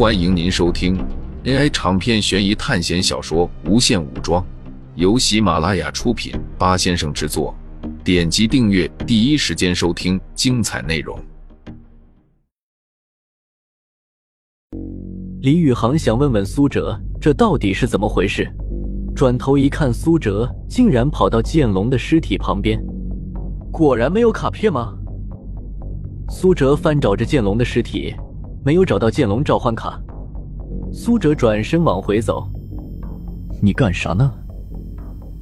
欢迎您收听 AI 长篇悬疑探险小说《无限武装》，由喜马拉雅出品，八先生制作。点击订阅，第一时间收听精彩内容。李宇航想问问苏哲，这到底是怎么回事？转头一看，苏哲竟然跑到剑龙的尸体旁边，果然没有卡片吗？苏哲翻找着剑龙的尸体。没有找到剑龙召唤卡，苏哲转身往回走。你干啥呢？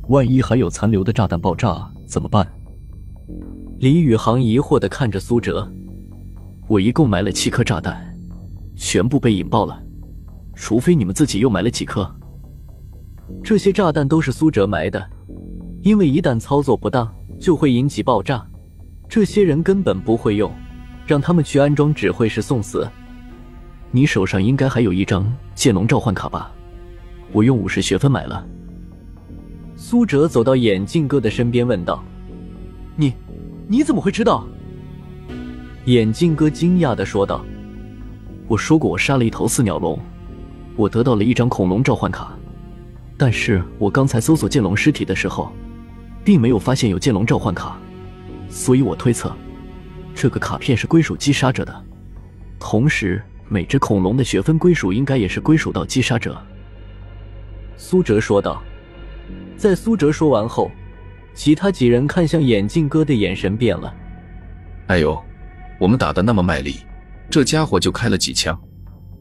万一还有残留的炸弹爆炸怎么办？李宇航疑惑的看着苏哲。我一共埋了七颗炸弹，全部被引爆了，除非你们自己又埋了几颗。这些炸弹都是苏哲埋的，因为一旦操作不当就会引起爆炸，这些人根本不会用，让他们去安装只会是送死。你手上应该还有一张剑龙召唤卡吧？我用五十学分买了。苏哲走到眼镜哥的身边问道：“你，你怎么会知道？”眼镜哥惊讶的说道：“我说过我杀了一头四鸟龙，我得到了一张恐龙召唤卡，但是我刚才搜索剑龙尸体的时候，并没有发现有剑龙召唤卡，所以我推测，这个卡片是归属击杀者的，同时。”每只恐龙的学分归属应该也是归属到击杀者。苏哲说道。在苏哲说完后，其他几人看向眼镜哥的眼神变了。哎呦，我们打的那么卖力，这家伙就开了几枪，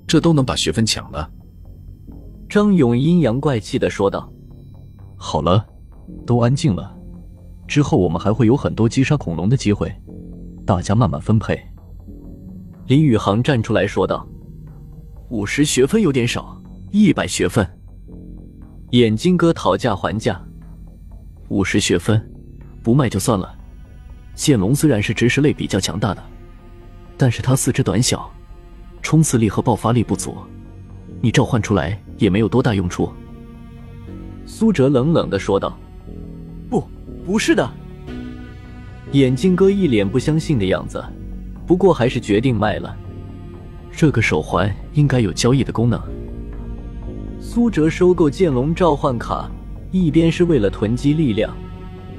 这都能把学分抢了。张勇阴阳怪气的说道。好了，都安静了，之后我们还会有很多击杀恐龙的机会，大家慢慢分配。李宇航站出来说道：“五十学分有点少，一百学分。”眼镜哥讨价还价：“五十学分，不卖就算了。剑龙虽然是直食类比较强大的，但是它四肢短小，冲刺力和爆发力不足，你召唤出来也没有多大用处。”苏哲冷冷的说道：“不，不是的。”眼镜哥一脸不相信的样子。不过还是决定卖了。这个手环应该有交易的功能。苏哲收购剑龙召唤卡，一边是为了囤积力量，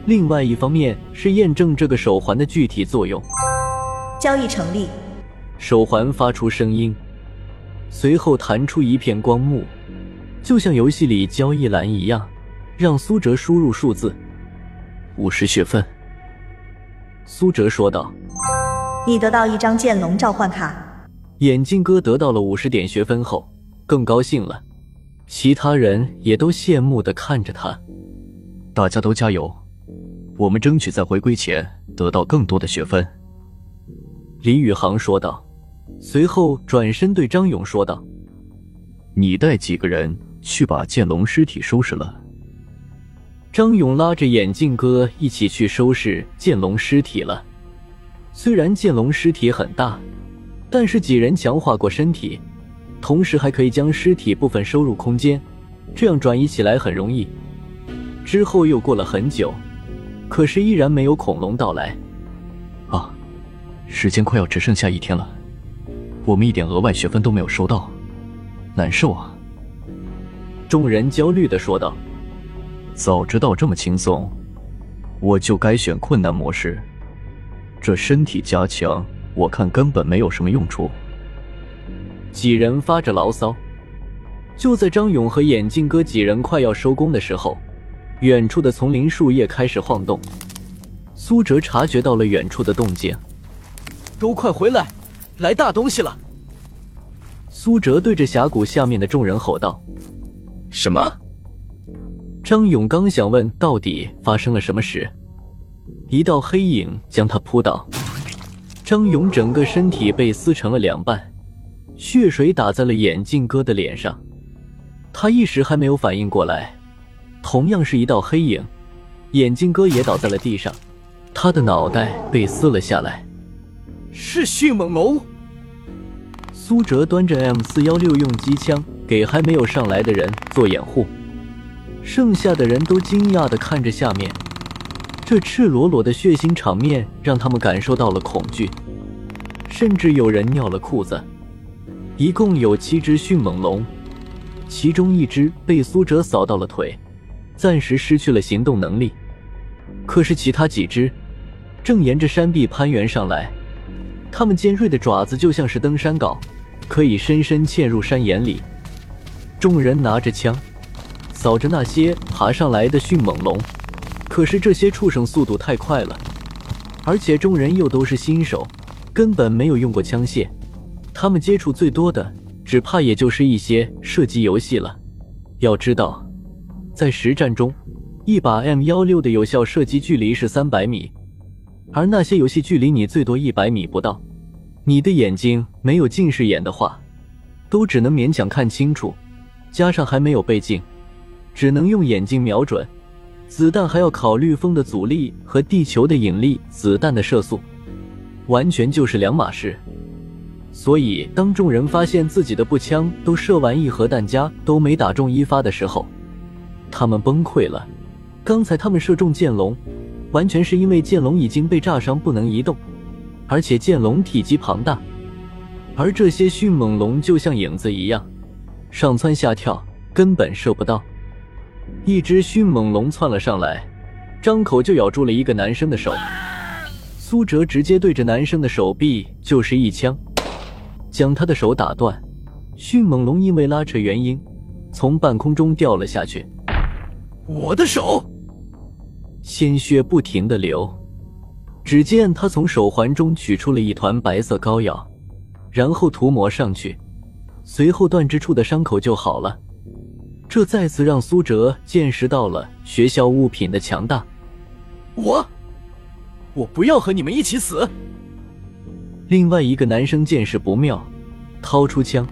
另外一方面是验证这个手环的具体作用。交易成立。手环发出声音，随后弹出一片光幕，就像游戏里交易栏一样，让苏哲输入数字。五十学分。苏哲说道。你得到一张剑龙召唤卡。眼镜哥得到了五十点学分后，更高兴了。其他人也都羡慕的看着他。大家都加油，我们争取在回归前得到更多的学分。李宇航说道，随后转身对张勇说道：“你带几个人去把剑龙尸体收拾了。”张勇拉着眼镜哥一起去收拾剑龙尸体了。虽然剑龙尸体很大，但是几人强化过身体，同时还可以将尸体部分收入空间，这样转移起来很容易。之后又过了很久，可是依然没有恐龙到来。啊，时间快要只剩下一天了，我们一点额外学分都没有收到，难受啊！众人焦虑的说道：“早知道这么轻松，我就该选困难模式。”这身体加强，我看根本没有什么用处。几人发着牢骚。就在张勇和眼镜哥几人快要收工的时候，远处的丛林树叶开始晃动。苏哲察觉到了远处的动静，都快回来，来大东西了！苏哲对着峡谷下面的众人吼道：“什么？”张勇刚想问到底发生了什么时。一道黑影将他扑倒，张勇整个身体被撕成了两半，血水打在了眼镜哥的脸上。他一时还没有反应过来，同样是一道黑影，眼镜哥也倒在了地上，他的脑袋被撕了下来。是迅猛龙。苏哲端着 M 四幺六用机枪给还没有上来的人做掩护，剩下的人都惊讶的看着下面。这赤裸裸的血腥场面让他们感受到了恐惧，甚至有人尿了裤子。一共有七只迅猛龙，其中一只被苏哲扫到了腿，暂时失去了行动能力。可是其他几只正沿着山壁攀援上来，它们尖锐的爪子就像是登山镐，可以深深嵌入山岩里。众人拿着枪扫着那些爬上来的迅猛龙，可是这些畜生速度太快了，而且众人又都是新手，根本没有用过枪械，他们接触最多的只怕也就是一些射击游戏了。要知道，在实战中，一把 M 幺六的有效射击距离是三百米，而那些游戏距离你最多一百米不到。你的眼睛没有近视眼的话，都只能勉强看清楚。加上还没有倍镜，只能用眼睛瞄准。子弹还要考虑风的阻力和地球的引力，子弹的射速完全就是两码事。所以，当众人发现自己的步枪都射完一盒弹夹都没打中一发的时候，他们崩溃了。刚才他们射中剑龙，完全是因为剑龙已经被炸伤不能移动，而且剑龙体积庞大，而这些迅猛龙就像影子一样。上蹿下跳，根本射不到。一只迅猛龙窜了上来，张口就咬住了一个男生的手。苏哲直接对着男生的手臂就是一枪，将他的手打断。迅猛龙因为拉扯原因，从半空中掉了下去。我的手，鲜血不停的流。只见他从手环中取出了一团白色膏药，然后涂抹上去。随后断肢处的伤口就好了，这再次让苏哲见识到了学校物品的强大。我，我不要和你们一起死。另外一个男生见势不妙，掏出枪，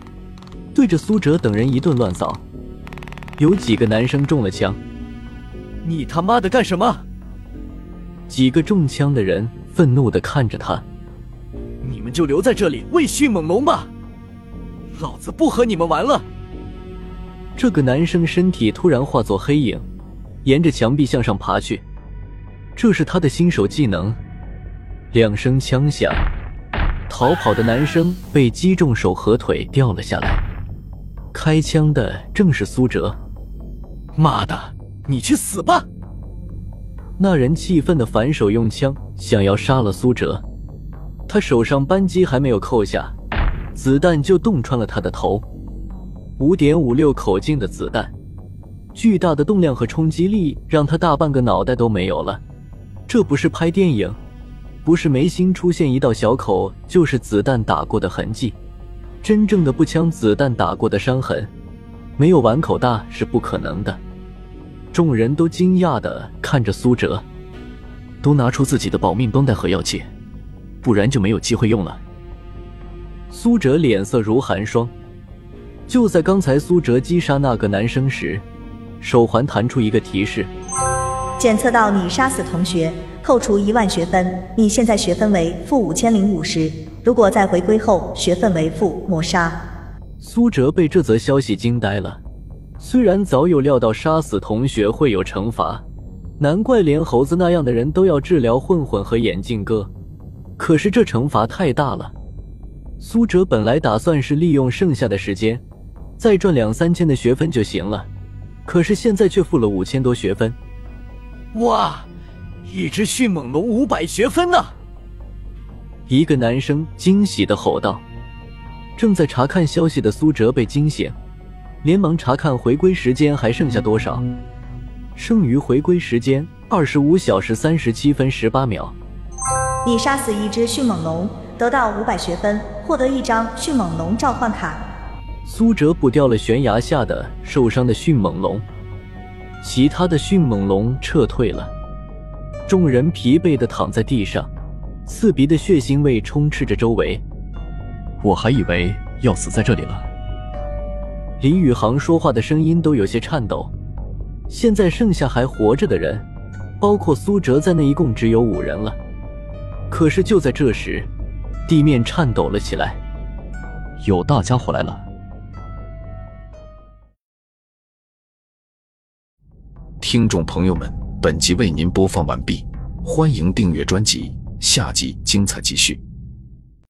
对着苏哲等人一顿乱扫。有几个男生中了枪，你他妈的干什么？几个中枪的人愤怒的看着他，你们就留在这里喂迅猛龙吧。老子不和你们玩了！这个男生身体突然化作黑影，沿着墙壁向上爬去。这是他的新手技能。两声枪响，逃跑的男生被击中手和腿，掉了下来。开枪的正是苏哲。妈的，你去死吧！那人气愤的反手用枪想要杀了苏哲，他手上扳机还没有扣下。子弹就洞穿了他的头，五点五六口径的子弹，巨大的动量和冲击力让他大半个脑袋都没有了。这不是拍电影，不是眉心出现一道小口，就是子弹打过的痕迹，真正的步枪子弹打过的伤痕，没有碗口大是不可能的。众人都惊讶的看着苏哲，都拿出自己的保命绷带和药剂，不然就没有机会用了。苏哲脸色如寒霜。就在刚才，苏哲击杀那个男生时，手环弹出一个提示：检测到你杀死同学，扣除一万学分。你现在学分为负五千零五十。如果在回归后学分为负，抹杀。苏哲被这则消息惊呆了。虽然早有料到杀死同学会有惩罚，难怪连猴子那样的人都要治疗混混和眼镜哥，可是这惩罚太大了。苏哲本来打算是利用剩下的时间，再赚两三千的学分就行了，可是现在却付了五千多学分。哇，一只迅猛龙五百学分呢！一个男生惊喜的吼道。正在查看消息的苏哲被惊醒，连忙查看回归时间还剩下多少，剩余回归时间二十五小时三十七分十八秒。你杀死一只迅猛龙。得到五百学分，获得一张迅猛龙召唤卡。苏哲捕掉了悬崖下的受伤的迅猛龙，其他的迅猛龙撤退了。众人疲惫的躺在地上，刺鼻的血腥味充斥着周围。我还以为要死在这里了。林宇航说话的声音都有些颤抖。现在剩下还活着的人，包括苏哲在内，一共只有五人了。可是就在这时。地面颤抖了起来，有大家伙来了。听众朋友们，本集为您播放完毕，欢迎订阅专辑，下集精彩继续。